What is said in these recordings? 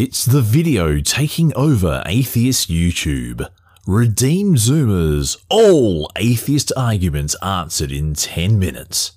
It's the video taking over atheist YouTube. Redeemed Zoomer's, all atheist arguments answered in 10 minutes.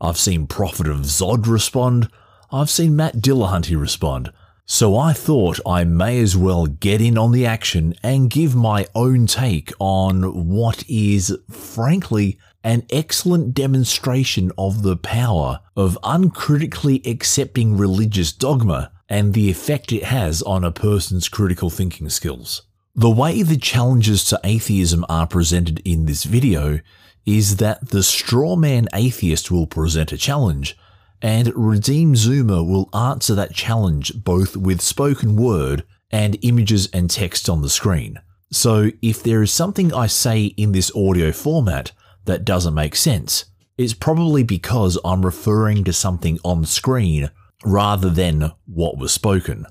I've seen Prophet of God respond, I've seen Matt Dillahunty respond, so I thought I may as well get in on the action and give my own take on what is, frankly, an excellent demonstration of the power of uncritically accepting religious dogma and the effect it has on a person's critical thinking skills. The way the challenges to atheism are presented in this video is that the strawman atheist will present a challenge, and Redeemed Zoomer will answer that challenge both with spoken word and images and text on the screen. So if there is something I say in this audio format that doesn't make sense, it's probably because I'm referring to something on screen rather than what was spoken.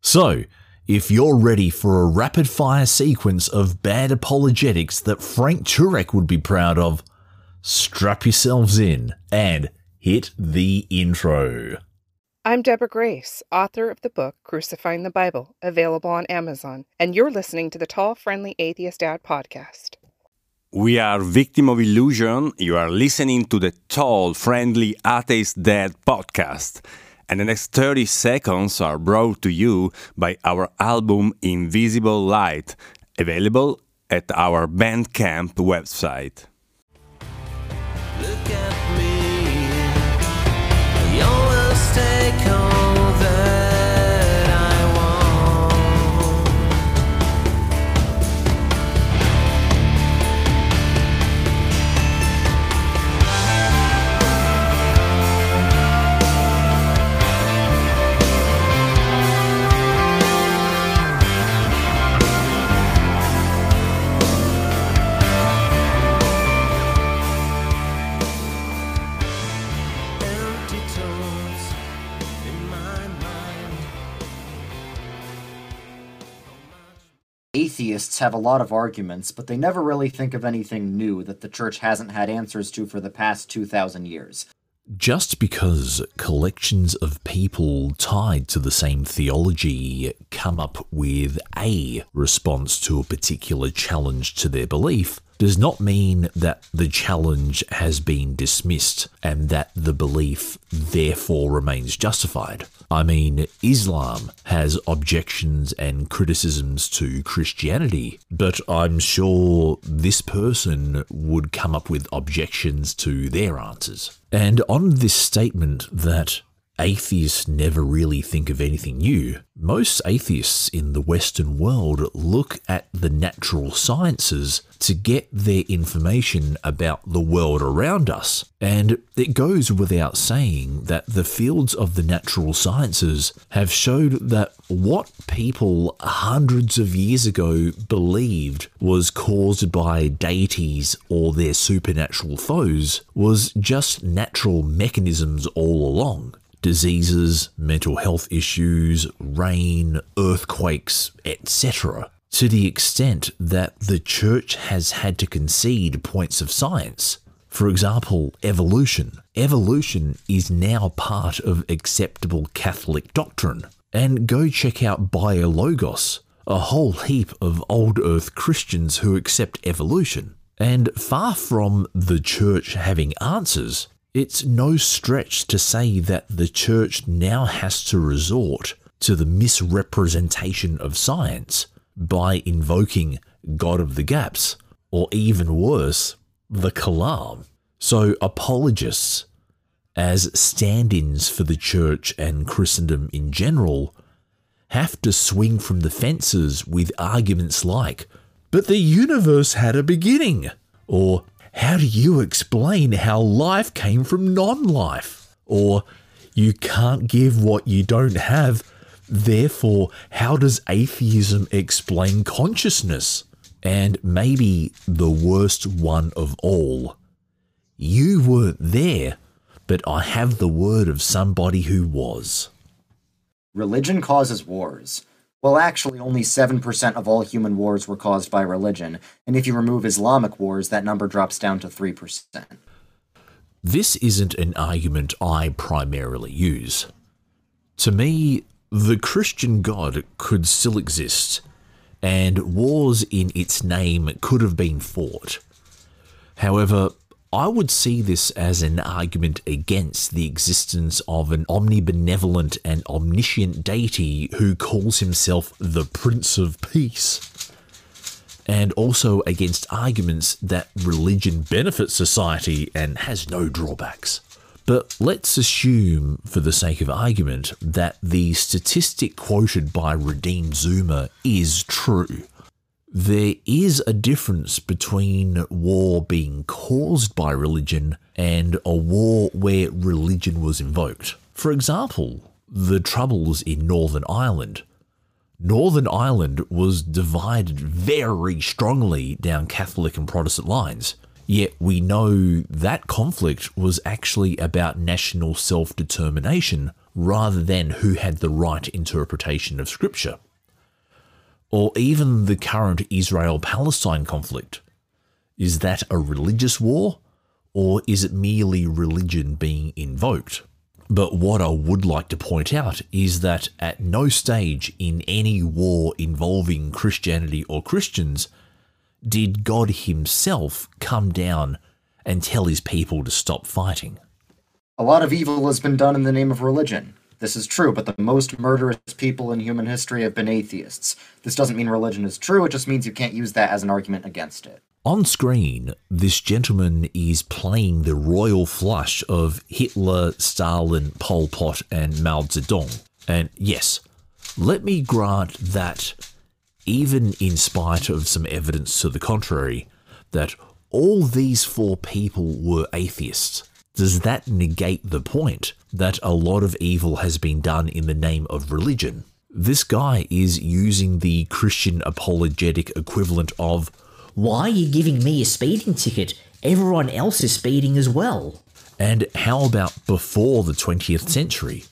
So, if you're ready for a rapid fire sequence of bad apologetics that Frank Turek would be proud of, strap yourselves in and hit the intro. I'm Deborah Grace, author of the book Crucifying the Bible, available on Amazon, and you're listening to the Tall Friendly Atheist Dad podcast. We are Victim of Illusion. You are listening to the Tall Friendly Atheist Dad podcast. And the next 30 seconds are brought to you by our album Invisible Light, available at our Bandcamp website. Atheists have a lot of arguments, but they never really think of anything new that the church hasn't had answers to for the past 2,000 years. Just because collections of people tied to the same theology come up with a response to a particular challenge to their belief does not mean that the challenge has been dismissed and that the belief therefore remains justified. I mean, Islam has objections and criticisms to Christianity, but I'm sure this person would come up with objections to their answers. And on this statement that atheists never really think of anything new, most atheists in the Western world look at the natural sciences to get their information about the world around us. And it goes without saying that the fields of the natural sciences have showed that what people hundreds of years ago believed was caused by deities or their supernatural foes was just natural mechanisms all along diseases, mental health issues, rain, earthquakes, etc. To the extent that the church has had to concede points of science. For example, evolution. Evolution is now part of acceptable Catholic doctrine. And go check out Biologos, a whole heap of old earth Christians who accept evolution. And far from the church having answers, it's no stretch to say that the church now has to resort to the misrepresentation of science by invoking God of the Gaps, or even worse, the Kalam. So, apologists, as stand ins for the church and Christendom in general, have to swing from the fences with arguments like, but the universe had a beginning, or how do you explain how life came from non life? Or you can't give what you don't have, therefore, how does atheism explain consciousness? And maybe the worst one of all. You weren't there, but I have the word of somebody who was. Religion causes wars. Well, actually, only 7% of all human wars were caused by religion, and if you remove Islamic wars, that number drops down to 3%. This isn't an argument I primarily use. To me, The Christian God could still exist, and wars in its name could have been fought. However, I would see this as an argument against the existence of an omnibenevolent and omniscient deity who calls himself the Prince of Peace. And also against arguments that religion benefits society and has no drawbacks. But let's assume, for the sake of argument, that the statistic quoted by Redeemed Zoomer is true. There is a difference between war being caused by religion and a war where religion was invoked. For example, the Troubles in Northern Ireland. Northern Ireland was divided very strongly down Catholic and Protestant lines. Yet we know that conflict was actually about national self determination rather than who had the right interpretation of Scripture or even the current Israel Palestine conflict. Is that a religious war, or is it merely religion being invoked? But what I would like to point out is that at no stage in any war involving Christianity or Christians did God Himself come down and tell His people to stop fighting. A lot of evil has been done in the name of religion. This is true, but the most murderous people in human history have been atheists. This doesn't mean religion is true, it just means you can't use that as an argument against it. On screen, this gentleman is playing the royal flush of Hitler, Stalin, Pol Pot, and Mao Zedong. And yes, let me grant that, even in spite of some evidence to the contrary, that all these four people were atheists. Does that negate the point that a lot of evil has been done in the name of religion? This guy is using the Christian apologetic equivalent of, Why are you giving me a speeding ticket? Everyone else is speeding as well. and how about before the 20th century?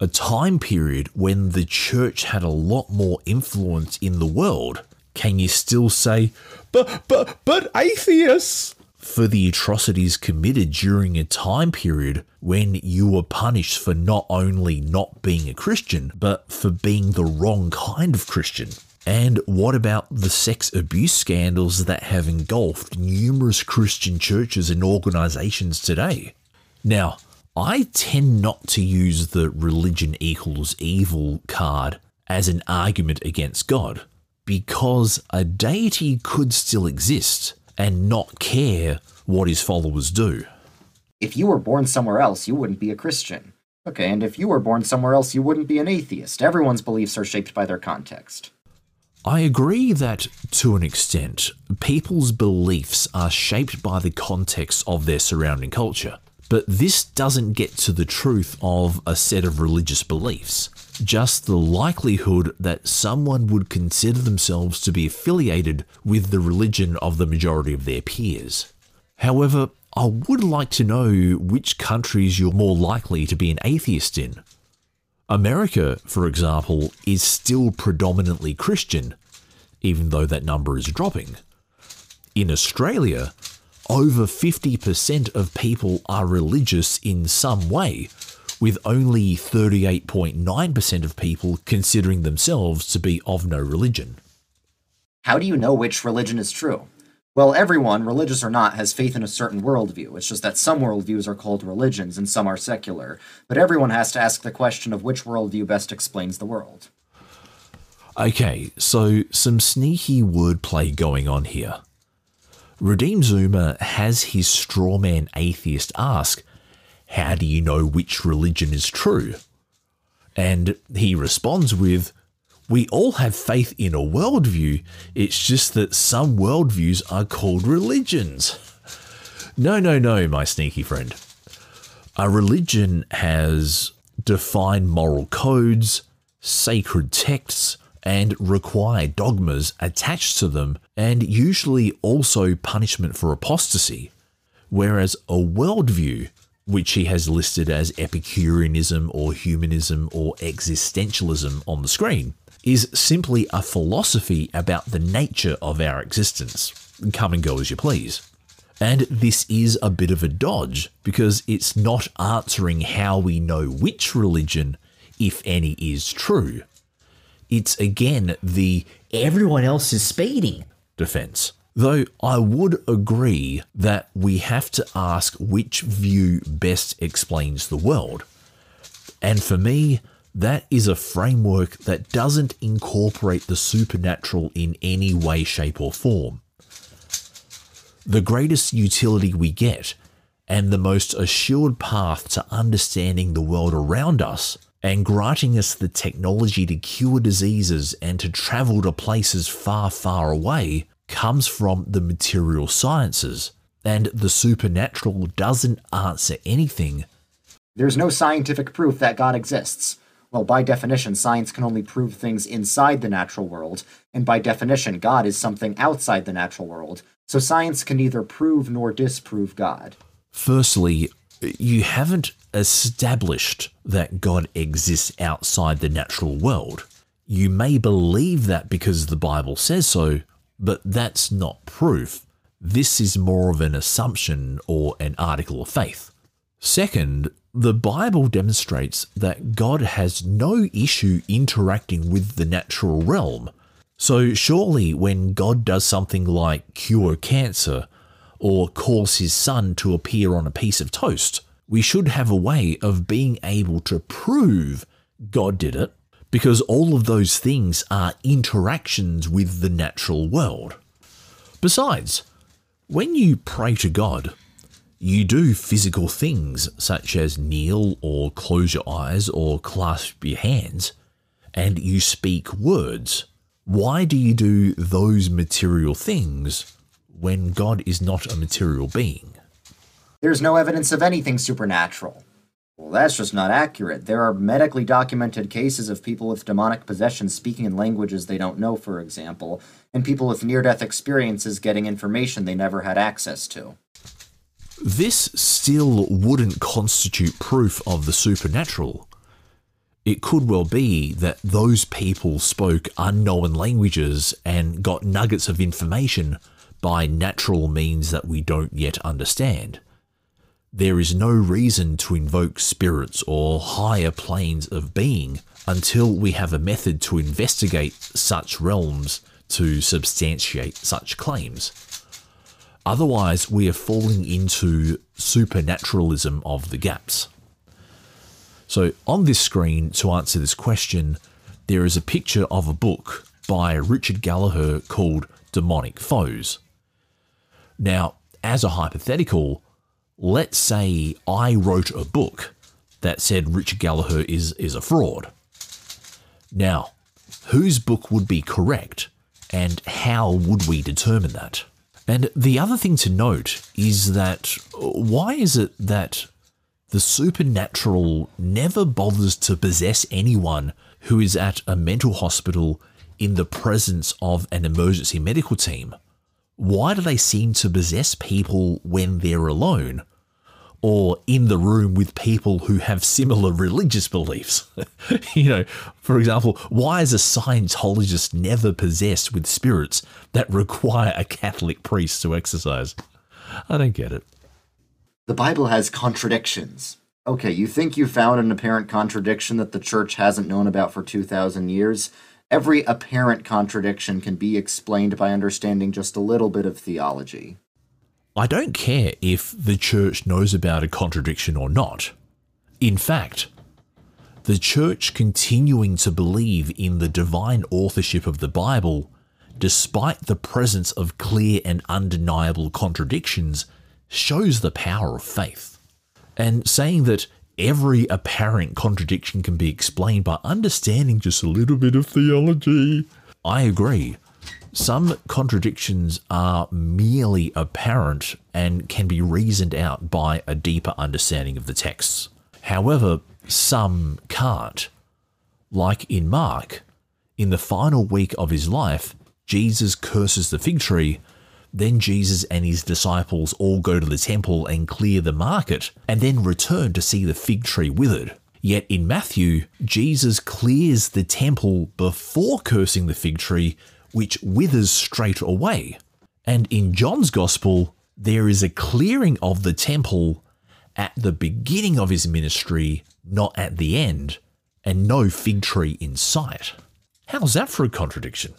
A time period when the church had a lot more influence in the world. Can you still say, but, but, but atheists? For the atrocities committed during a time period when you were punished for not only not being a Christian, but for being the wrong kind of Christian. And what about the sex abuse scandals that have engulfed numerous Christian churches and organizations today? Now, I tend not to use the religion equals evil card as an argument against God because a deity could still exist and not care what his followers do. If you were born somewhere else, you wouldn't be a Christian. Okay, and if you were born somewhere else, you wouldn't be an atheist. Everyone's beliefs are shaped by their context. I agree that, to an extent, people's beliefs are shaped by the context of their surrounding culture. But this doesn't get to the truth of a set of religious beliefs, just the likelihood that someone would consider themselves to be affiliated with the religion of the majority of their peers. However, I would like to know which countries you're more likely to be an atheist in. America, for example, is still predominantly Christian, even though that number is dropping. In Australia, over 50% of people are religious in some way, with only 38.9% of people considering themselves to be of no religion. How do you know which religion is true? Well, everyone, religious or not, has faith in a certain worldview. It's just that some worldviews are called religions and some are secular. But everyone has to ask the question of which worldview best explains the world. Okay, so some sneaky wordplay going on here. Redeemed Zoomer has his strawman atheist ask, How do you know which religion is true? And he responds with, We all have faith in a worldview, it's just that some worldviews are called religions. No, no, no, my sneaky friend. A religion has defined moral codes, sacred texts, and required dogmas attached to them, and usually also punishment for apostasy. Whereas a worldview, which he has listed as Epicureanism or humanism or existentialism on the screen, is simply a philosophy about the nature of our existence. Come and go as you please. And this is a bit of a dodge because it's not answering how we know which religion if any, is true. It's again the Everyone else is speeding. defense. Though I would agree that we have to ask which view best explains the world. And for me, that is a framework that doesn't incorporate the supernatural in any way, shape, or form. The greatest utility we get, and the most assured path to understanding the world around us and granting us the technology to cure diseases and to travel to places far, far away comes from the material sciences. And the supernatural doesn't answer anything There's no scientific proof that God exists. Well, by definition, science can only prove things inside the natural world, and by definition, God is something outside the natural world. So science can neither prove nor disprove God. Firstly, you haven't established that God exists outside the natural world. You may believe that because the Bible says so, but that's not proof. This is more of an assumption or an article of faith. Second, the Bible demonstrates that God has no issue interacting with the natural realm. So, surely, when God does something like cure cancer or cause his son to appear on a piece of toast, we should have a way of being able to prove God did it because all of those things are interactions with the natural world. Besides, when you pray to God, you do physical things such as kneel or close your eyes or clasp your hands, and you speak words. Why do you do those material things when God is not a material being? There's no evidence of anything supernatural. Well, that's just not accurate. There are medically documented cases of people with demonic possession speaking in languages they don't know, for example, and people with near death experiences getting information they never had access to. This still wouldn't constitute proof of the supernatural. It could well be that those people spoke unknown languages and got nuggets of information by natural means that we don't yet understand. There is no reason to invoke spirits or higher planes of being until we have a method to investigate such realms to substantiate such claims. Otherwise, we are falling into supernaturalism of the gaps. So, on this screen, to answer this question, there is a picture of a book by Richard Gallagher called Demonic Foes. Now, as a hypothetical, let's say I wrote a book that said Richard Gallagher is, is a fraud. Now, whose book would be correct, and how would we determine that? And the other thing to note is that uh, why is it that the supernatural never bothers to possess anyone who is at a mental hospital in the presence of an emergency medical team? Why do they seem to possess people when they're alone? Or in the room with people who have similar religious beliefs. you know, for example, why is a Scientologist never possessed with spirits that require a Catholic priest to exorcise? I don't get it. The Bible has contradictions. Okay, you think you found an apparent contradiction that the church hasn't known about for 2,000 years? Every apparent contradiction can be explained by understanding just a little bit of theology. I don't care if the church knows about a contradiction or not. In fact, the church continuing to believe in the divine authorship of the Bible, despite the presence of clear and undeniable contradictions, shows the power of faith. And saying that every apparent contradiction can be explained by understanding just a little bit of theology, I agree. Some contradictions are merely apparent and can be reasoned out by a deeper understanding of the texts. However, some can't. Like in Mark, in the final week of his life, Jesus curses the fig tree. Then Jesus and his disciples all go to the temple and clear the market, and then return to see the fig tree withered. Yet in Matthew, Jesus clears the temple before cursing the fig tree, which withers straight away. And in John's Gospel, there is a clearing of the temple at the beginning of his ministry, not at the end, and no fig tree in sight. How's that for a contradiction?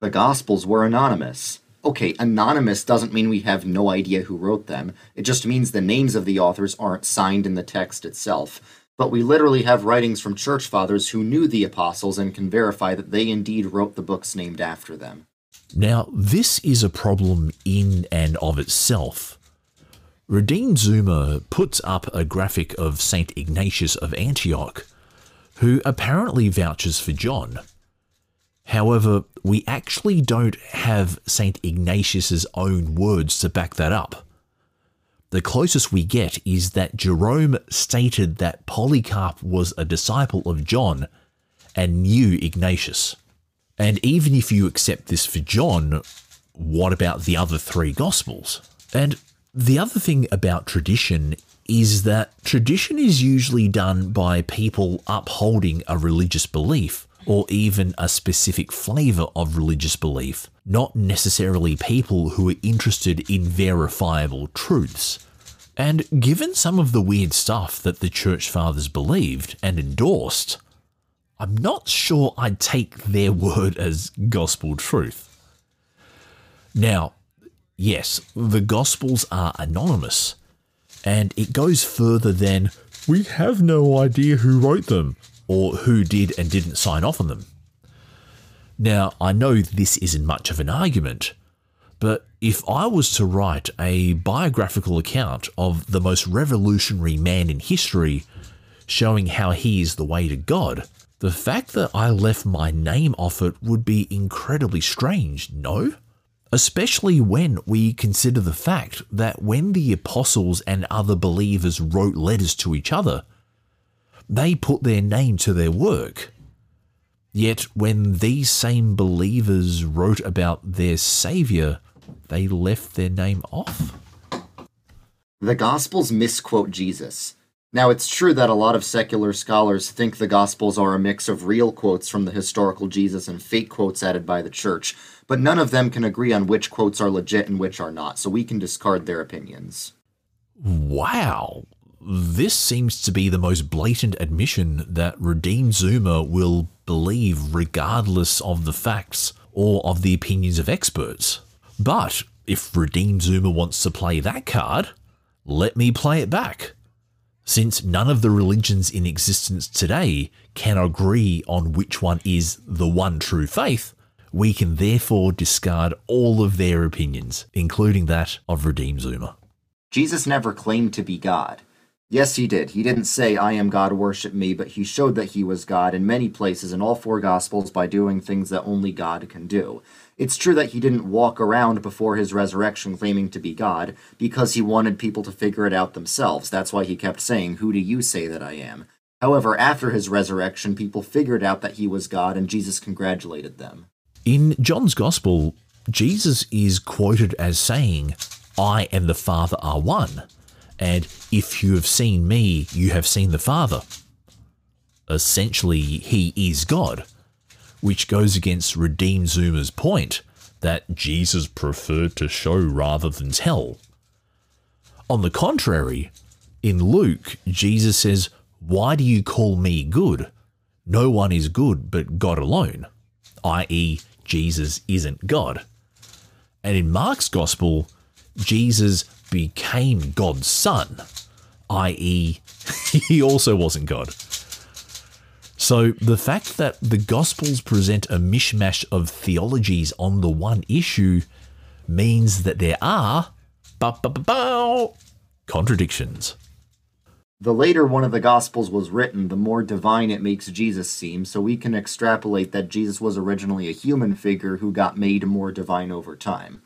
The Gospels were anonymous. Okay, anonymous doesn't mean we have no idea who wrote them. It just means the names of the authors aren't signed in the text itself. But we literally have writings from church fathers who knew the apostles and can verify that they indeed wrote the books named after them. Now, this is a problem in and of itself. Redeemed Zoomer puts up a graphic of St. Ignatius of Antioch, who apparently vouches for John. However, we actually don't have St. Ignatius's own words to back that up. The closest we get is that Jerome stated that Polycarp was a disciple of John and knew Ignatius. And even if you accept this for John, what about the other three Gospels? And the other thing about tradition is that tradition is usually done by people upholding a religious belief or even a specific flavour of religious belief, not necessarily people who are interested in verifiable truths. And given some of the weird stuff that the Church Fathers believed and endorsed, I'm not sure I'd take their word as gospel truth. Now, yes, the Gospels are anonymous, and it goes further than we have no idea who wrote them or who did and didn't sign off on them. Now, I know this isn't much of an argument, but if I was to write a biographical account of the most revolutionary man in history, showing how he is the way to God, the fact that I left my name off it would be incredibly strange, no? Especially when we consider the fact that when the apostles and other believers wrote letters to each other, they put their name to their work. Yet when these same believers wrote about their Saviour, they left their name off? The Gospels misquote Jesus. Now, it's true that a lot of secular scholars think the Gospels are a mix of real quotes from the historical Jesus and fake quotes added by the church, but none of them can agree on which quotes are legit and which are not, so we can discard their opinions. Wow. This seems to be the most blatant admission that Redeemed Zoomer will believe regardless of the facts or of the opinions of experts. But if Redeemed Zoomer wants to play that card, let me play it back. Since none of the religions in existence today can agree on which one is the one true faith, we can therefore discard all of their opinions, including that of Redeemed Zoomer. Jesus never claimed to be God. Yes, he did. He didn't say, I am God, worship me, but he showed that he was God in many places in all four Gospels by doing things that only God can do. It's true that he didn't walk around before his resurrection claiming to be God, because he wanted people to figure it out themselves. That's why he kept saying, Who do you say that I am? However, after his resurrection, people figured out that he was God, and Jesus congratulated them. In John's Gospel, Jesus is quoted as saying, I and the Father are one, and if you have seen me, you have seen the Father. Essentially, he is God, which goes against Redeemed Zoomer's point that Jesus preferred to show rather than tell. On the contrary, in Luke, Jesus says, Why do you call me good? No one is good but God alone, i.e., Jesus isn't God. And in Mark's Gospel, Jesus became God's son, i.e., he also wasn't God. So the fact that the Gospels present a mishmash of theologies on the one issue means that there are contradictions. The later one of the Gospels was written, the more divine it makes Jesus seem, so we can extrapolate that Jesus was originally a human figure who got made more divine over time.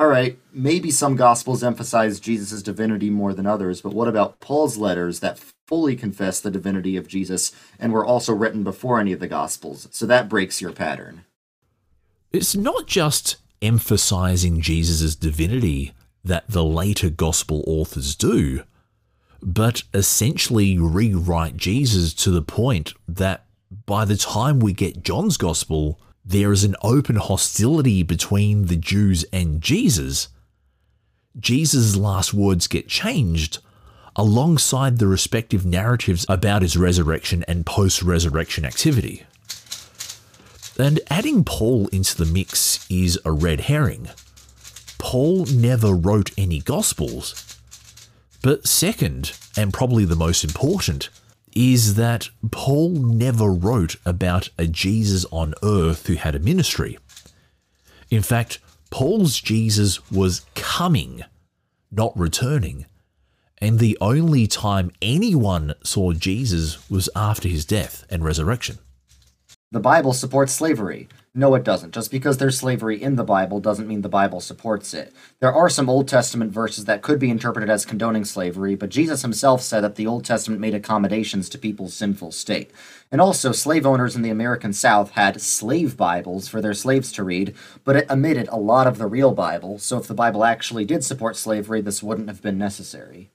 Alright, maybe some Gospels emphasize Jesus' divinity more than others, but what about Paul's letters that fully confess the divinity of Jesus and were also written before any of the Gospels? So that breaks your pattern. It's not just emphasizing Jesus' divinity that the later gospel authors do, but essentially rewrite Jesus to the point that by the time we get John's gospel, there is an open hostility between the Jews and Jesus. Jesus' last words get changed alongside the respective narratives about his resurrection and post resurrection activity. And adding Paul into the mix is a red herring. Paul never wrote any Gospels. But second, and probably the most important, is that Paul never wrote about a Jesus on earth who had a ministry. In fact, Paul's Jesus was coming, not returning. And the only time anyone saw Jesus was after his death and resurrection. The Bible supports slavery. No, it doesn't. Just because there's slavery in the Bible doesn't mean the Bible supports it. There are some Old Testament verses that could be interpreted as condoning slavery, but Jesus himself said that the Old Testament made accommodations to people's sinful state. And also, slave owners in the American South had slave Bibles for their slaves to read, but it omitted a lot of the real Bible, so if the Bible actually did support slavery, this wouldn't have been necessary.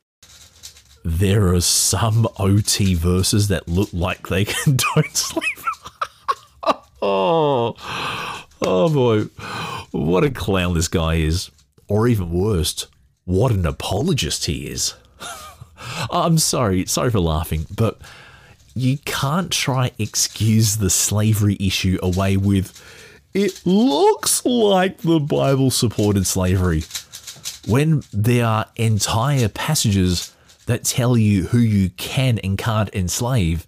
There are some OT verses that look like they condone slavery. Oh, oh boy, what a clown this guy is, or even worse, what an apologist he is. I'm sorry, sorry for laughing, but you can't try excuse the slavery issue away with it looks like the Bible supported slavery when there are entire passages that tell you who you can and can't enslave,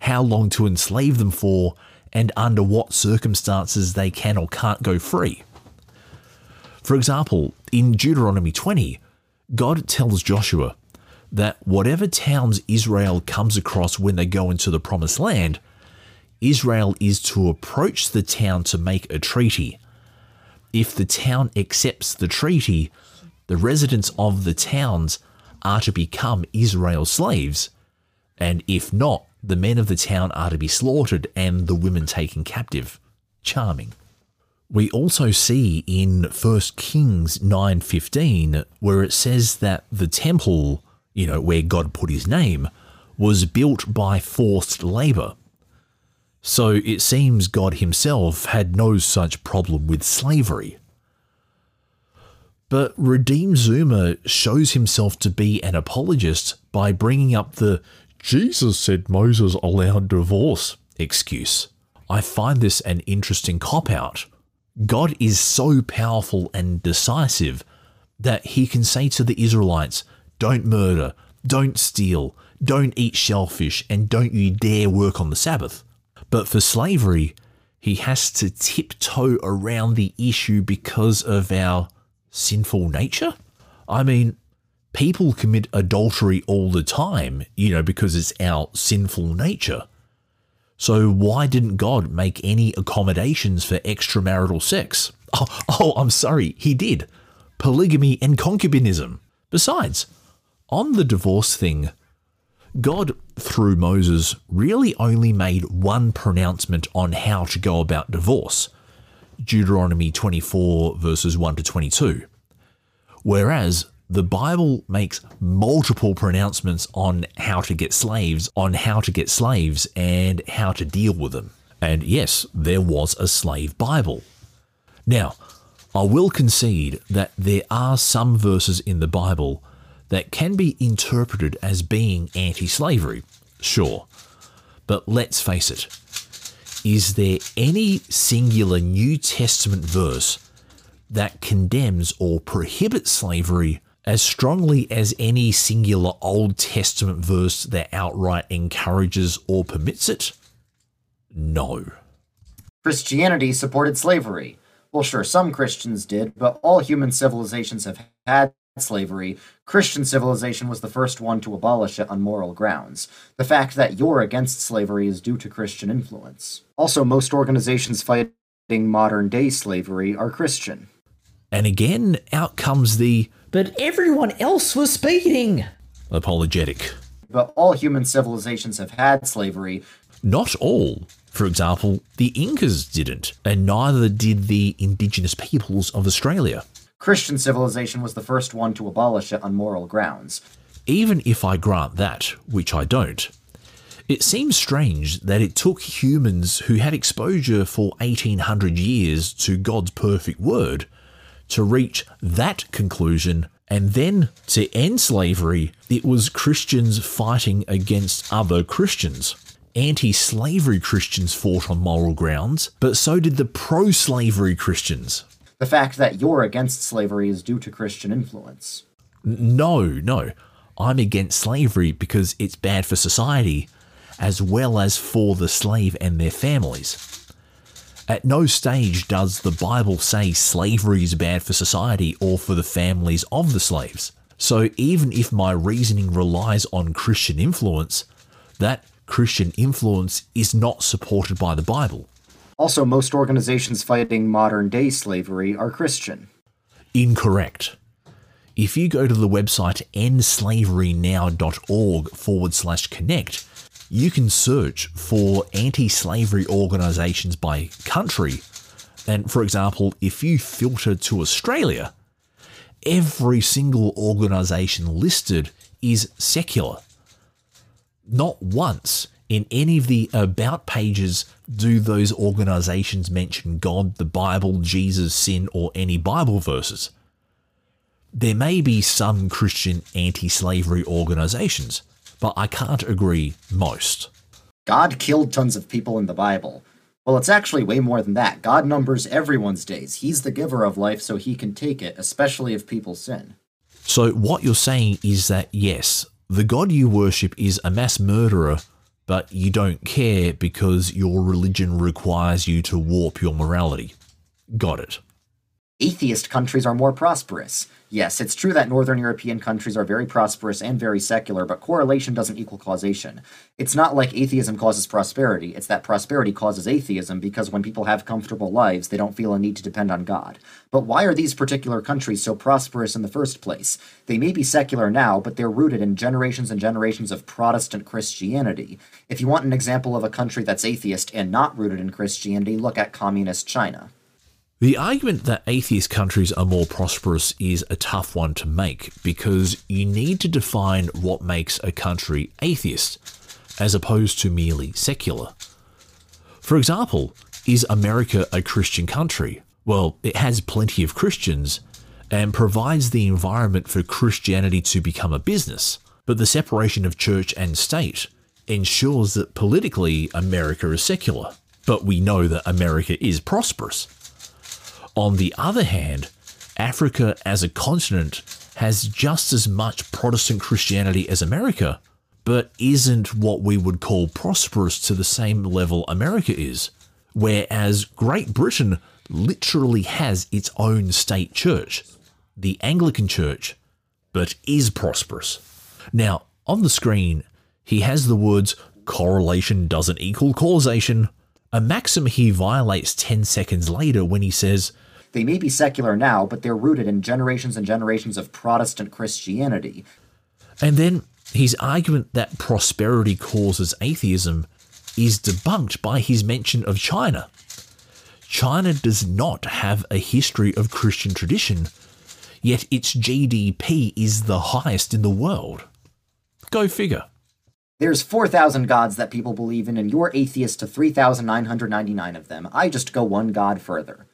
how long to enslave them for, and under what circumstances they can or can't go free. For example, in Deuteronomy 20, God tells Joshua that whatever towns Israel comes across when they go into the promised land, Israel is to approach the town to make a treaty. If the town accepts the treaty, the residents of the towns are to become Israel's slaves, and if not, the men of the town are to be slaughtered and the women taken captive. Charming. We also see in 1 Kings 9:15 where it says that the temple, you know, where God put his name, was built by forced labor. So it seems God himself had no such problem with slavery. But Redeemed Zoomer shows himself to be an apologist by bringing up the Jesus said Moses allowed divorce excuse. I find this an interesting cop out. God is so powerful and decisive that he can say to the Israelites, Don't murder, don't steal, don't eat shellfish, and don't you dare work on the Sabbath. But for slavery, he has to tiptoe around the issue because of our sinful nature? I mean, people commit adultery all the time, you know, because it's our sinful nature. So why didn't God make any accommodations for extramarital sex? Oh, oh, I'm sorry, he did. Polygamy and concubinism. Besides, on the divorce thing, God, through Moses, really only made one pronouncement on how to go about divorce Deuteronomy 24, verses 1 to 22. Whereas the Bible makes multiple pronouncements on how to get slaves, on how to get slaves, and how to deal with them. And yes, there was a slave Bible. Now, I will concede that there are some verses in the Bible that can be interpreted as being anti slavery, sure. But let's face it, is there any singular New Testament verse that condemns or prohibits slavery as strongly as any singular Old Testament verse that outright encourages or permits it? No. Christianity supported slavery. Well, sure, some Christians did, but all human civilizations have had slavery. Christian civilization was the first one to abolish it on moral grounds. The fact that you're against slavery is due to Christian influence. Also, most organizations fighting modern day slavery are Christian. And again, out comes the But everyone else was speeding. apologetic. But all human civilizations have had slavery. Not all. For example, the Incas didn't, and neither did the indigenous peoples of Australia. Christian civilization was the first one to abolish it on moral grounds. Even if I grant that, which I don't, it seems strange that it took humans who had exposure for 1800 years to God's perfect word to reach that conclusion And then to end slavery, it was Christians fighting against other Christians. Anti slavery Christians fought on moral grounds, but so did the pro slavery Christians. The fact that you're against slavery is due to Christian influence. No, no. I'm against slavery because it's bad for society, as well as for the slave and their families. At no stage does the Bible say slavery is bad for society or for the families of the slaves. So even if my reasoning relies on Christian influence, that Christian influence is not supported by the Bible. Also, most organizations fighting modern day slavery are Christian. Incorrect. If you go to the website endslaverynow.org forward slash connect, you can search for anti slavery organizations by country. And for example, if you filter to Australia, every single organization listed is secular. Not once in any of the about pages do those organizations mention God, the Bible, Jesus, sin, or any Bible verses. There may be some Christian anti slavery organizations, but I can't agree most. God killed tons of people in the Bible. Well, it's actually way more than that. God numbers everyone's days. He's the giver of life, so he can take it, especially if people sin. So, what you're saying is that yes, the God you worship is a mass murderer, but you don't care because your religion requires you to warp your morality. Got it. Atheist countries are more prosperous. Yes, it's true that Northern European countries are very prosperous and very secular, but correlation doesn't equal causation. It's not like atheism causes prosperity, it's that prosperity causes atheism because when people have comfortable lives, they don't feel a need to depend on God. But why are these particular countries so prosperous in the first place? They may be secular now, but they're rooted in generations and generations of Protestant Christianity. If you want an example of a country that's atheist and not rooted in Christianity, look at Communist China. The argument that atheist countries are more prosperous is a tough one to make because you need to define what makes a country atheist, as opposed to merely secular. For example, is America a Christian country? Well, it has plenty of Christians and provides the environment for Christianity to become a business, but the separation of church and state ensures that politically America is secular. But we know that America is prosperous. On the other hand, Africa as a continent has just as much Protestant Christianity as America, but isn't what we would call prosperous to the same level America is. Whereas Great Britain literally has its own state church, the Anglican Church, but is prosperous. Now, on the screen, he has the words correlation doesn't equal causation, a maxim he violates 10 seconds later when he says, They may be secular now, but they're rooted in generations and generations of Protestant Christianity. And then his argument that prosperity causes atheism is debunked by his mention of China. China does not have a history of Christian tradition, yet its GDP is the highest in the world. Go figure. There's 4,000 gods that people believe in, and you're atheist to 3,999 of them. I just go one god further.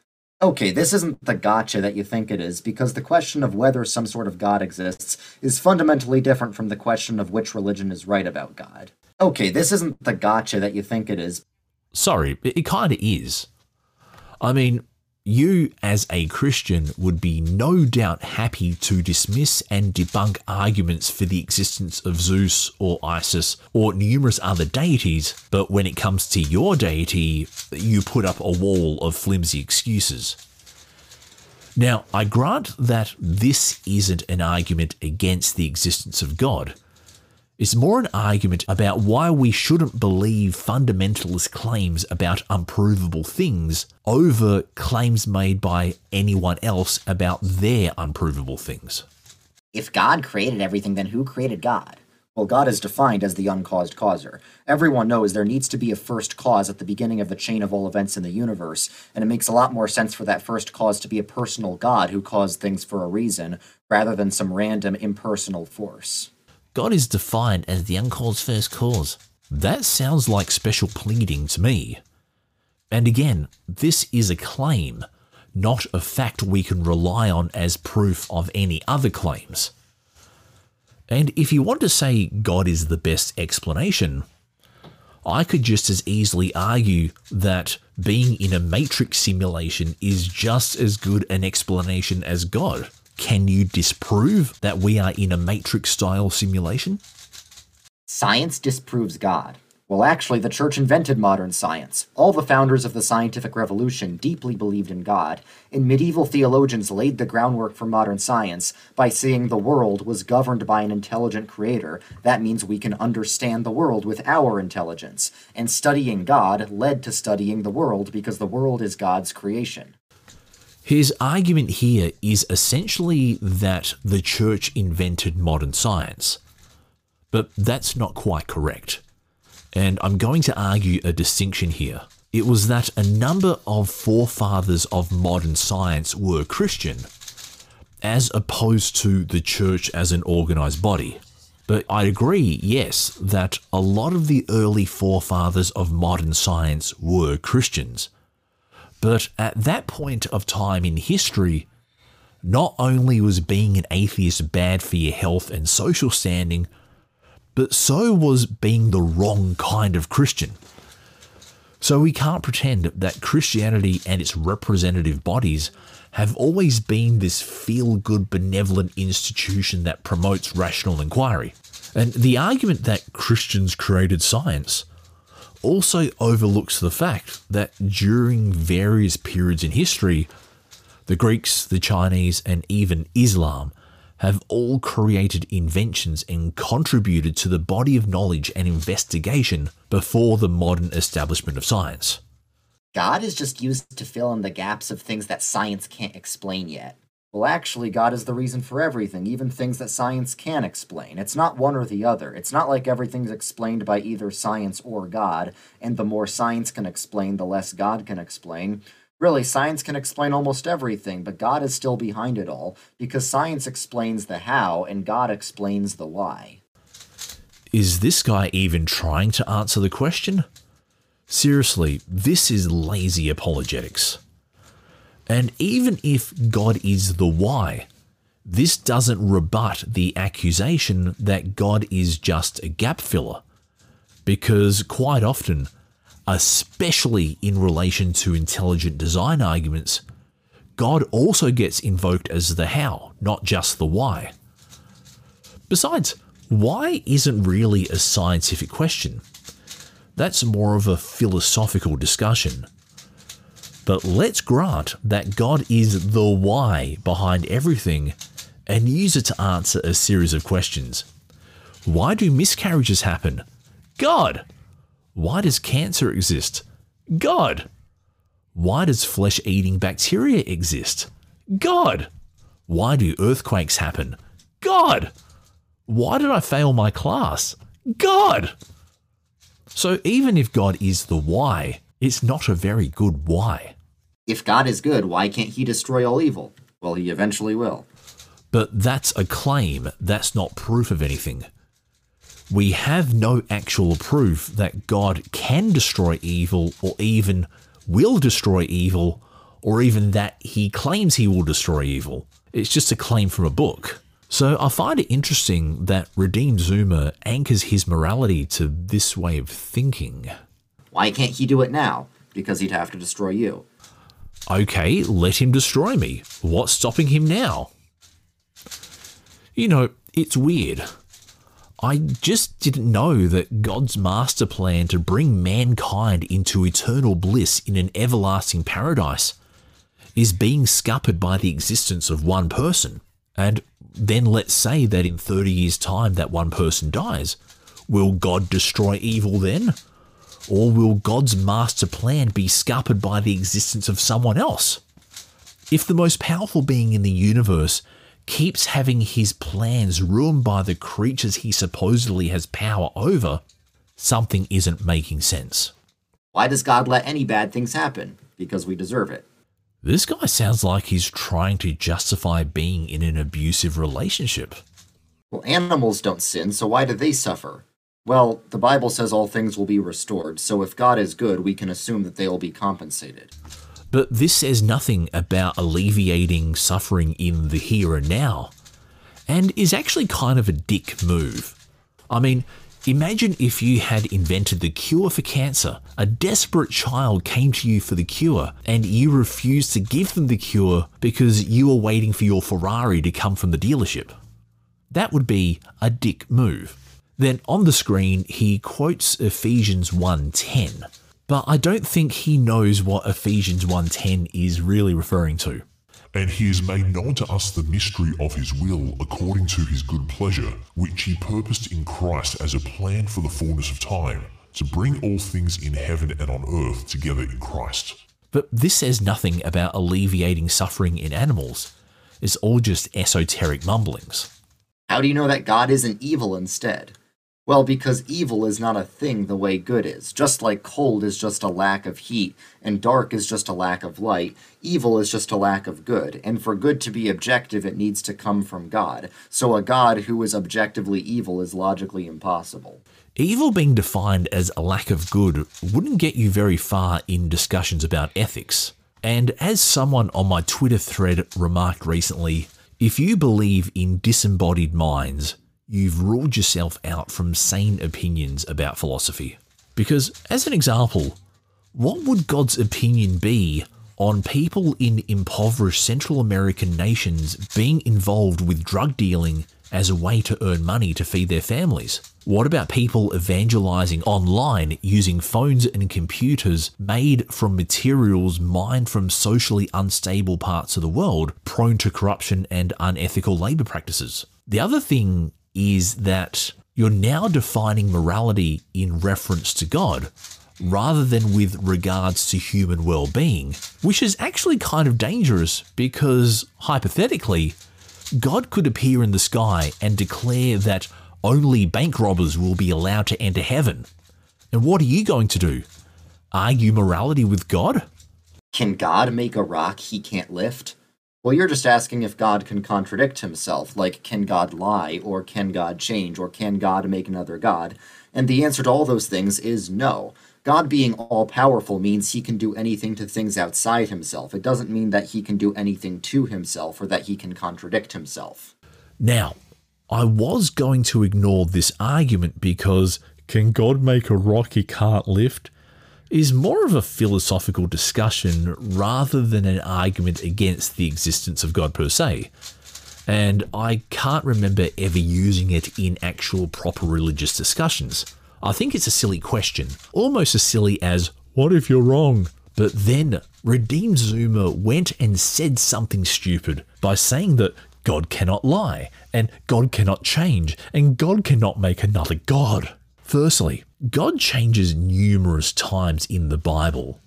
Okay, this isn't the gotcha that you think it is, because the question of whether some sort of god exists is fundamentally different from the question of which religion is right about God. Okay, this isn't the gotcha that you think it is, Sorry, it, kind of is. I mean, you as a Christian would be no doubt happy to dismiss and debunk arguments for the existence of Zeus or Isis or numerous other deities, but when it comes to your deity, you put up a wall of flimsy excuses. Now, I grant that this isn't an argument against the existence of God. It's more an argument about why we shouldn't believe fundamentalist claims about unprovable things over claims made by anyone else about their unprovable things. If God created everything, then who created God? Well, God is defined as the uncaused causer. Everyone knows there needs to be a first cause at the beginning of the chain of all events in the universe, and it makes a lot more sense for that first cause to be a personal God who caused things for a reason, rather than some random impersonal force. God is defined as the uncaused first cause. That sounds like special pleading to me. And again, this is a claim, not a fact we can rely on as proof of any other claims. And if you want to say God is the best explanation, I could just as easily argue that being in a matrix simulation is just as good an explanation as God. Can you disprove that we are in a matrix style simulation? Science disproves God. Well, actually, the church invented modern science. All the founders of the scientific revolution deeply believed in God, and medieval theologians laid the groundwork for modern science by saying the world was governed by an intelligent creator. That means we can understand the world with our intelligence. And studying God led to studying the world because the world is God's creation. His argument here is essentially that the church invented modern science. But that's not quite correct. And I'm going to argue a distinction here. It was that a number of forefathers of modern science were Christian, as opposed to the church as an organized body. But I agree, yes, that a lot of the early forefathers of modern science were Christians. But at that point of time in history, not only was being an atheist bad for your health and social standing, but so was being the wrong kind of Christian. So we can't pretend that Christianity and its representative bodies have always been this feel good, benevolent institution that promotes rational inquiry. And the argument that Christians created science also overlooks the fact that during various periods in history, the Greeks, the Chinese, and even Islam have all created inventions and contributed to the body of knowledge and investigation before the modern establishment of science. God is just used to fill in the gaps of things that science can't explain yet. Well, actually, God is the reason for everything, even things that science can explain. It's not one or the other. It's not like everything's explained by either science or God, and the more science can explain, the less God can explain. Really, science can explain almost everything, but God is still behind it all, because science explains the how and God explains the why. Is this guy even trying to answer the question? Seriously, this is lazy apologetics. And even if God is the why, this doesn't rebut the accusation that God is just a gap filler. Because quite often, especially in relation to intelligent design arguments, God also gets invoked as the how, not just the why. Besides, why isn't really a scientific question? That's more of a philosophical discussion. But let's grant that God is the why behind everything and use it to answer a series of questions. Why do miscarriages happen? God. Why does cancer exist? God. Why does flesh eating bacteria exist? God. Why do earthquakes happen? God. Why did I fail my class? God. So even if God is the why, it's not a very good why. If God is good, why can't he destroy all evil? Well, he eventually will. But that's a claim, that's not proof of anything. We have no actual proof that God can destroy evil or even will destroy evil or even that he claims he will destroy evil. It's just a claim from a book. So I find it interesting that Redeemed Zoomer anchors his morality to this way of thinking. Why can't he do it now? Because he'd have to destroy you. Okay, let him destroy me. What's stopping him now? You know, it's weird. I just didn't know that God's master plan to bring mankind into eternal bliss in an everlasting paradise is being scuppered by the existence of one person. And then let's say that in 30 years' time that one person dies. Will God destroy evil then? Or will God's master plan be scuppered by the existence of someone else? If the most powerful being in the universe keeps having his plans ruined by the creatures he supposedly has power over, something isn't making sense. Why does God let any bad things happen? Because we deserve it. This guy sounds like he's trying to justify being in an abusive relationship. Well, animals don't sin, so why do they suffer? Well, the Bible says all things will be restored, so if God is good, we can assume that they will be compensated. But this says nothing about alleviating suffering in the here and now, and is actually kind of a dick move. I mean, imagine if you had invented the cure for cancer, a desperate child came to you for the cure, and you refused to give them the cure because you were waiting for your Ferrari to come from the dealership. That would be a dick move. Then on the screen, he quotes Ephesians 1:10, but I don't think he knows what Ephesians 1:10 is really referring to. And he has made known to us the mystery of his will according to his good pleasure, which he purposed in Christ as a plan for the fullness of time, to bring all things in heaven and on earth together in Christ. But this says nothing about alleviating suffering in animals. It's all just esoteric mumblings. How do you know that God isn't evil instead? Well, because evil is not a thing the way good is. Just like cold is just a lack of heat, and dark is just a lack of light, evil is just a lack of good. And for good to be objective, it needs to come from God. So a God who is objectively evil is logically impossible. Evil being defined as a lack of good wouldn't get you very far in discussions about ethics. And as someone on my Twitter thread remarked recently, if you believe in disembodied minds, you've ruled yourself out from sane opinions about philosophy. Because, as an example, what would God's opinion be on people in impoverished Central American nations being involved with drug dealing as a way to earn money to feed their families? What about people evangelizing online using phones and computers made from materials mined from socially unstable parts of the world prone to corruption and unethical labor practices? The other thing is that you're now defining morality in reference to God rather than with regards to human well being, which is actually kind of dangerous because, hypothetically, God could appear in the sky and declare that only bank robbers will be allowed to enter heaven. And what are you going to do? Argue morality with God? Can God make a rock he can't lift? Well, you're just asking if God can contradict himself, like can God lie, or can God change, or can God make another God? And the answer to all those things is no. God being all powerful means he can do anything to things outside himself. It doesn't mean that he can do anything to himself or that he can contradict himself. Now, I was going to ignore this argument because can God make a rock he can't lift? Is more of a philosophical discussion rather than an argument against the existence of God per se. And I can't remember ever using it in actual proper religious discussions. I think it's a silly question, almost as silly as, What if you're wrong? But then Redeemed Zoomer went and said something stupid by saying that God cannot lie, and God cannot change, and God cannot make another God. Firstly, God changes numerous times in the Bible.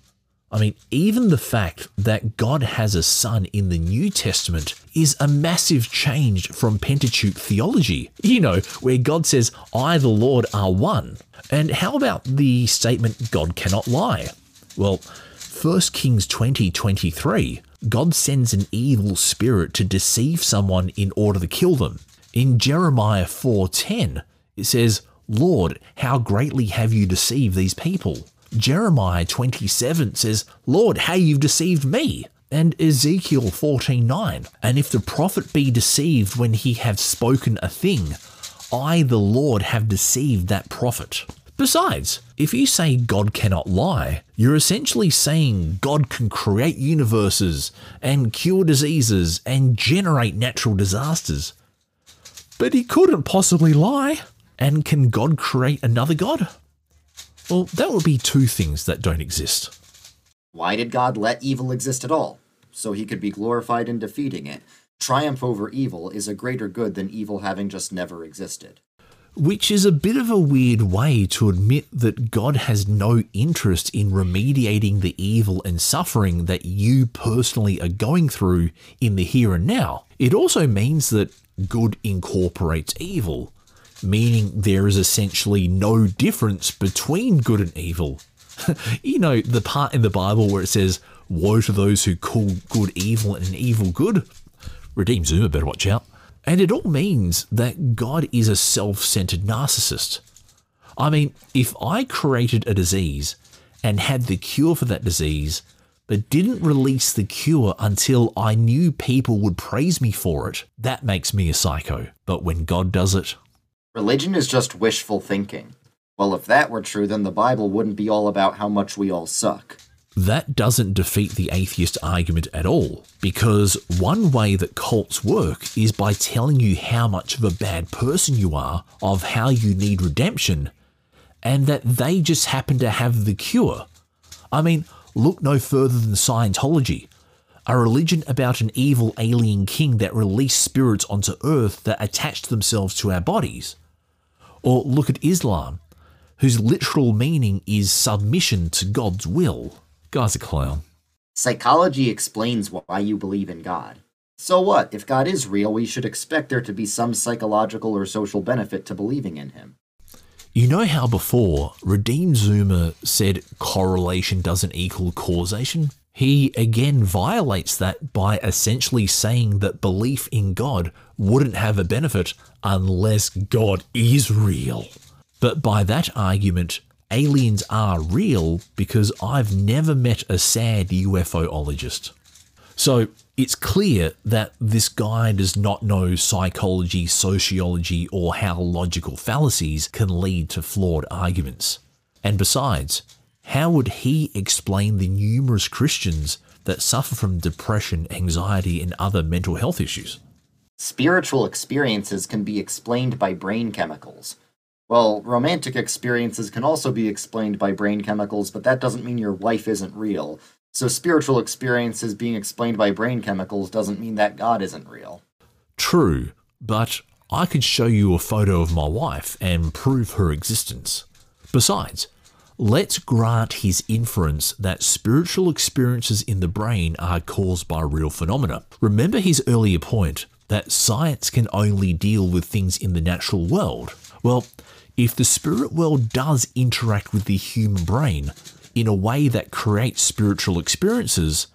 I mean, even the fact that God has a son in the New Testament is a massive change from Pentateuch theology. You know, where God says, I, the Lord, are one. And how about the statement, God cannot lie? Well, 1 Kings 20 23, God sends an evil spirit to deceive someone in order to kill them. In Jeremiah 4:10, it says, Lord, how greatly have you deceived these people? Jeremiah 27 says, Lord, how you've deceived me. And Ezekiel 14:9, and if the prophet be deceived when he have spoken a thing, I the Lord have deceived that prophet. Besides, if you say God cannot lie, you're essentially saying God can create universes and cure diseases and generate natural disasters. But he couldn't possibly lie. And can God create another God? Well, that would be two things that don't exist. Why did God let evil exist at all? So he could be glorified in defeating it. Triumph over evil is a greater good than evil having just never existed. Which is a bit of a weird way to admit that God has no interest in remediating the evil and suffering that you personally are going through in the here and now. It also means that good incorporates evil, meaning there is essentially no difference between good and evil. you know, the part in the Bible where it says, Woe to those who call good evil and evil good. Redeem Zoomer better watch out. And it all means that God is a self centered narcissist. I mean, if I created a disease and had the cure for that disease, but didn't release the cure until I knew people would praise me for it. That makes me a psycho. But when God does it, Religion is just wishful thinking. Well, if that were true, then the Bible wouldn't be all about how much we all suck. that doesn't defeat the atheist argument at all, because one way that cults work is by telling you how much of a bad person you are, of how you need redemption, and that they just happen to have the cure. I mean, look no further than Scientology, a religion about an evil alien king that released spirits onto Earth that attached themselves to our bodies. Or look at Islam, whose literal meaning is submission to God's will. Guy's a clown. Psychology explains why you believe in God. So what? If God is real, we should expect there to be some psychological or social benefit to believing in him. You know how before Redeem Zoomer said correlation doesn't equal causation? He again violates that by essentially saying that belief in God wouldn't have a benefit unless God is real. But by that argument, aliens are real because I've never met a sad UFOologist. So it's clear that this guy does not know psychology, sociology, or how logical fallacies can lead to flawed arguments. And besides, how would he explain the numerous Christians that suffer from depression, anxiety, and other mental health issues? Spiritual experiences can be explained by brain chemicals. Well, romantic experiences can also be explained by brain chemicals, but that doesn't mean your wife isn't real. So, spiritual experiences being explained by brain chemicals doesn't mean that God isn't real. True, but I could show you a photo of my wife and prove her existence. Besides, let's grant his inference that spiritual experiences in the brain are caused by real phenomena. Remember his earlier point that science can only deal with things in the natural world. Well, if the spirit world does interact with the human brain in a way that creates spiritual experiences,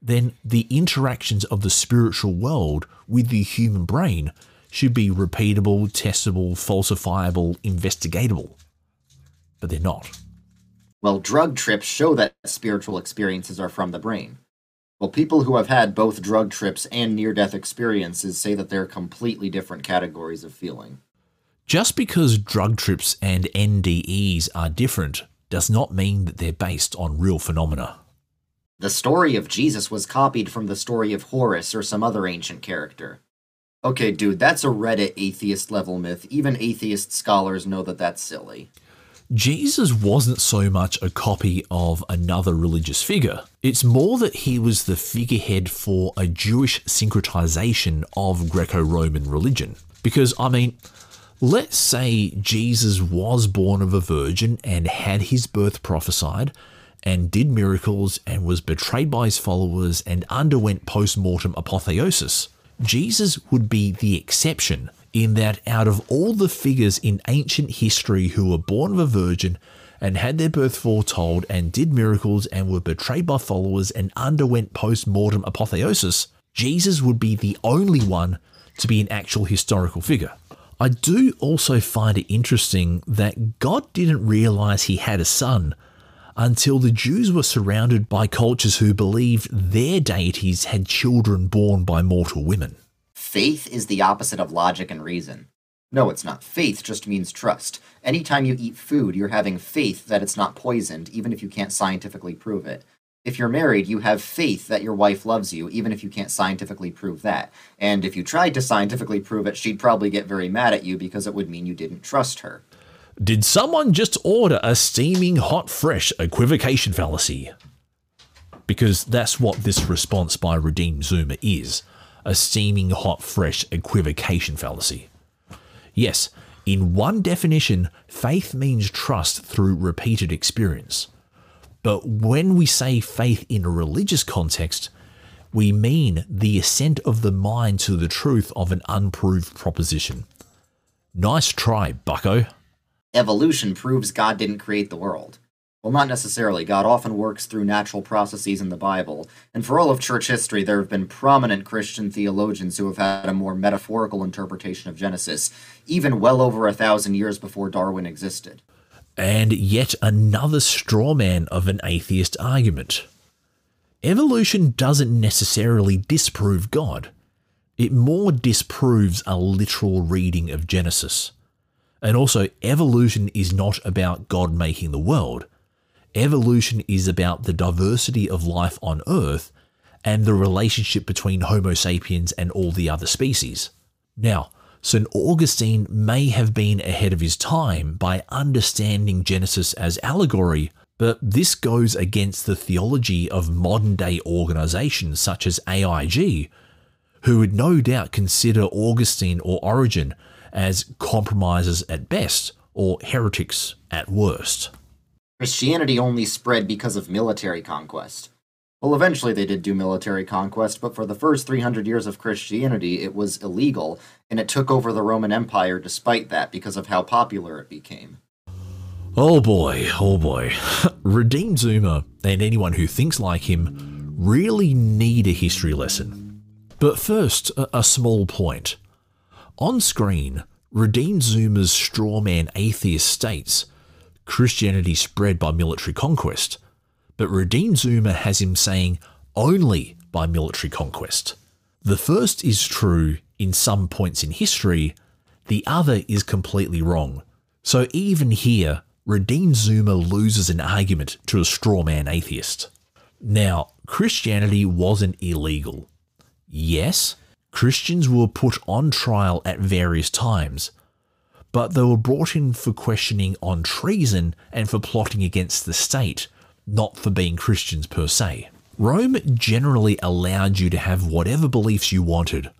then the interactions of the spiritual world with the human brain should be repeatable, testable, falsifiable, investigatable. But they're not. Well, drug trips show that spiritual experiences are from the brain. Well, people who have had both drug trips and near death experiences say that they're completely different categories of feeling. Just because drug trips and NDEs are different does not mean that they're based on real phenomena. The story of Jesus was copied from the story of Horus or some other ancient character. Okay, dude, that's a Reddit atheist level myth. Even atheist scholars know that that's silly. Jesus wasn't so much a copy of another religious figure. It's more that he was the figurehead for a Jewish syncretization of Greco Roman religion. Because, I mean, let's say Jesus was born of a virgin and had his birth prophesied and did miracles and was betrayed by his followers and underwent post mortem apotheosis. Jesus would be the exception in that out of all the figures in ancient history who were born of a virgin and had their birth foretold and did miracles and were betrayed by followers and underwent post mortem apotheosis, Jesus would be the only one to be an actual historical figure. I do also find it interesting that God didn't realize he had a son until the Jews were surrounded by cultures who believed their deities had children born by mortal women. Faith is the opposite of logic and reason. No, it's not. Faith just means trust. Anytime you eat food, you're having faith that it's not poisoned, even if you can't scientifically prove it. If you're married, you have faith that your wife loves you, even if you can't scientifically prove that. And if you tried to scientifically prove it, she'd probably get very mad at you because it would mean you didn't trust her. Did someone just order a steaming hot fresh equivocation fallacy? Because that's what this response by Redeem Zoomer is a steaming hot fresh equivocation fallacy. Yes, in one definition, faith means trust through repeated experience. But when we say faith in a religious context, we mean the assent of the mind to the truth of an unproved proposition. Nice try, bucko. Evolution proves God didn't create the world. Well, not necessarily. God often works through natural processes in the Bible, and for all of church history, there have been prominent Christian theologians who have had a more metaphorical interpretation of Genesis, even well over a thousand years before Darwin existed. And yet another straw man of an atheist argument. evolution doesn't necessarily disprove God. It more disproves a literal reading of Genesis. And also, evolution is not about God making the world. Evolution is about the diversity of life on Earth and the relationship between Homo sapiens and all the other species. Now, St. Augustine may have been ahead of his time by understanding Genesis as allegory, but this goes against the theology of modern day organizations such as AIG, who would no doubt consider Augustine or Origen as compromisers at best or heretics at worst. Christianity only spread because of military conquest. Well, eventually they did do military conquest, but for the first 300 years of Christianity, it was illegal, and it took over the Roman Empire despite that because of how popular it became. Oh boy, oh boy. Redeemed Zoomer and anyone who thinks like him really need a history lesson. But first, a, small point. On screen, Redeemed Zoomer's strawman atheist states Christianity spread by military conquest, but Redeemed Zoomer has him saying only by military conquest. The first is true in some points in history, the other is completely wrong. So even here, Redeemed Zoomer loses an argument to a strawman atheist. Now, Christianity wasn't illegal. Yes, Christians were put on trial at various times, but they were brought in for questioning on treason and for plotting against the state, not for being Christians per se. Rome generally allowed you to have whatever beliefs you wanted.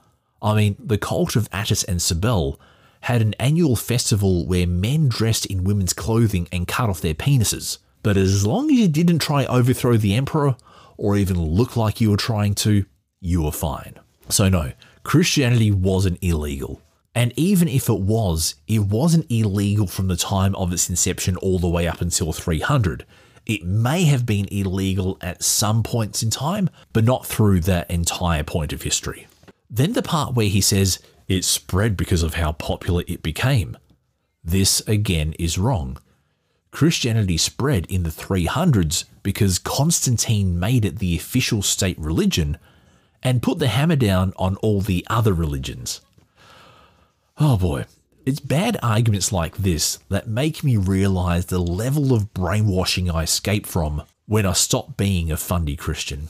I mean, the cult of Attis and Cybele had an annual festival where men dressed in women's clothing and cut off their penises. But as long as you didn't try overthrow the emperor or even look like you were trying to, you were fine. So no, Christianity wasn't illegal. And even if it was, it wasn't illegal from the time of its inception all the way up until 300. It may have been illegal at some points in time, but not through that entire point of history. Then the part where he says it spread because of how popular it became. This again is wrong. Christianity spread in the 300s because Constantine made it the official state religion and put the hammer down on all the other religions. Oh boy, it's bad arguments like this that make me realize the level of brainwashing I escape from when I stop being a fundy Christian.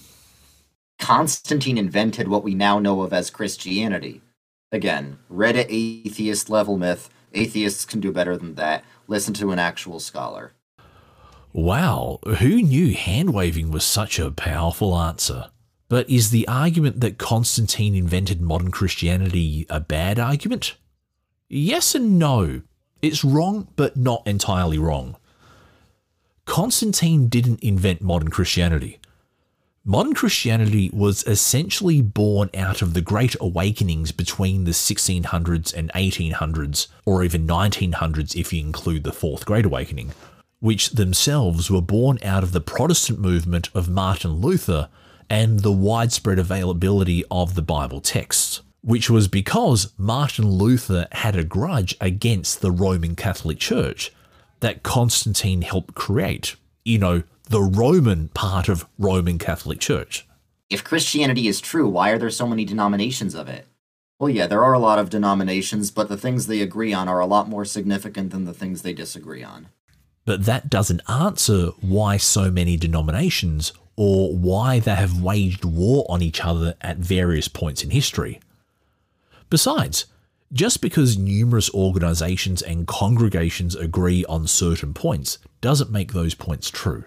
Constantine invented what we now know of as Christianity. Again, Reddit atheist level myth. Atheists can do better than that. Listen to an actual scholar. Wow, who knew hand waving was such a powerful answer? But is the argument that Constantine invented modern Christianity a bad argument? Yes and no. It's wrong, but not entirely wrong. Constantine didn't invent modern Christianity. Modern Christianity was essentially born out of the Great Awakenings between the 1600s and 1800s, or even 1900s if you include the Fourth Great Awakening, which themselves were born out of the Protestant movement of Martin Luther and the widespread availability of the Bible texts, which was because Martin Luther had a grudge against the Roman Catholic Church that Constantine helped create. You know, the Roman part of Roman Catholic Church. If Christianity is true, why are there so many denominations of it? Well, yeah, there are a lot of denominations, but the things they agree on are a lot more significant than the things they disagree on. But that doesn't answer why so many denominations or why they have waged war on each other at various points in history. Besides, just because numerous organizations and congregations agree on certain points doesn't make those points true.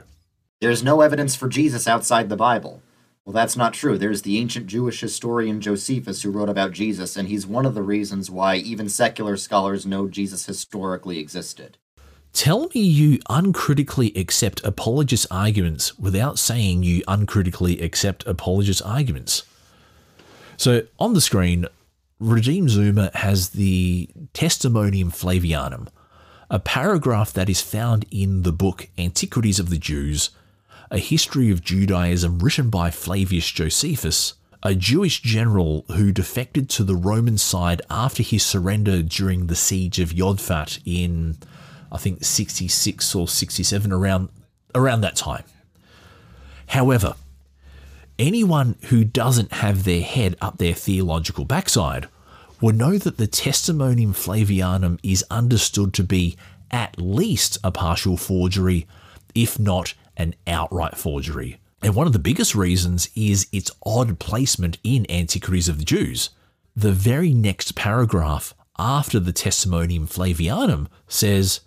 There's no evidence for Jesus outside the Bible. Well, that's not true. There's the ancient Jewish historian Josephus who wrote about Jesus, and he's one of the reasons why even secular scholars know Jesus historically existed. Tell me you uncritically accept apologist arguments without saying you uncritically accept apologist arguments. So on the screen, Redeemed Zoomer has the Testimonium Flavianum, a paragraph that is found in the book Antiquities of the Jews, a history of Judaism written by Flavius Josephus, a Jewish general who defected to the Roman side after his surrender during the siege of Yodfat in I think 66 or 67 around around that time. However, Anyone who doesn't have their head up their theological backside will know that the Testimonium Flavianum is understood to be at least a partial forgery, if not an outright forgery. And one of the biggest reasons is its odd placement in Antiquities of the Jews. The very next paragraph after the Testimonium Flavianum says,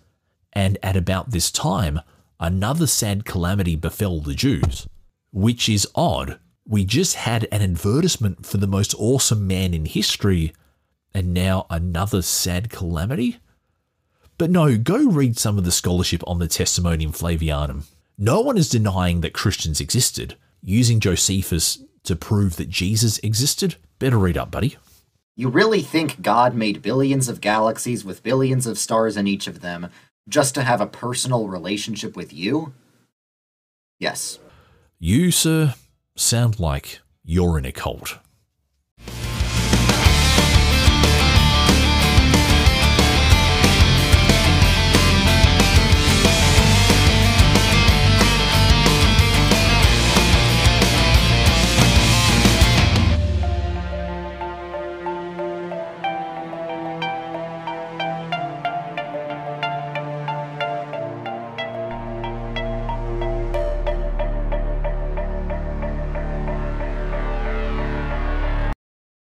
And at about this time, another sad calamity befell the Jews, which is odd. We just had an advertisement for the most awesome man in history, and now another sad calamity? But no, go read some of the scholarship on the Testimonium Flavianum. No one is denying that Christians existed. Using Josephus to prove that Jesus existed? Better read up, buddy. You really think God made billions of galaxies with billions of stars in each of them just to have a personal relationship with you? Yes. You, sir, sound like you're in a cult.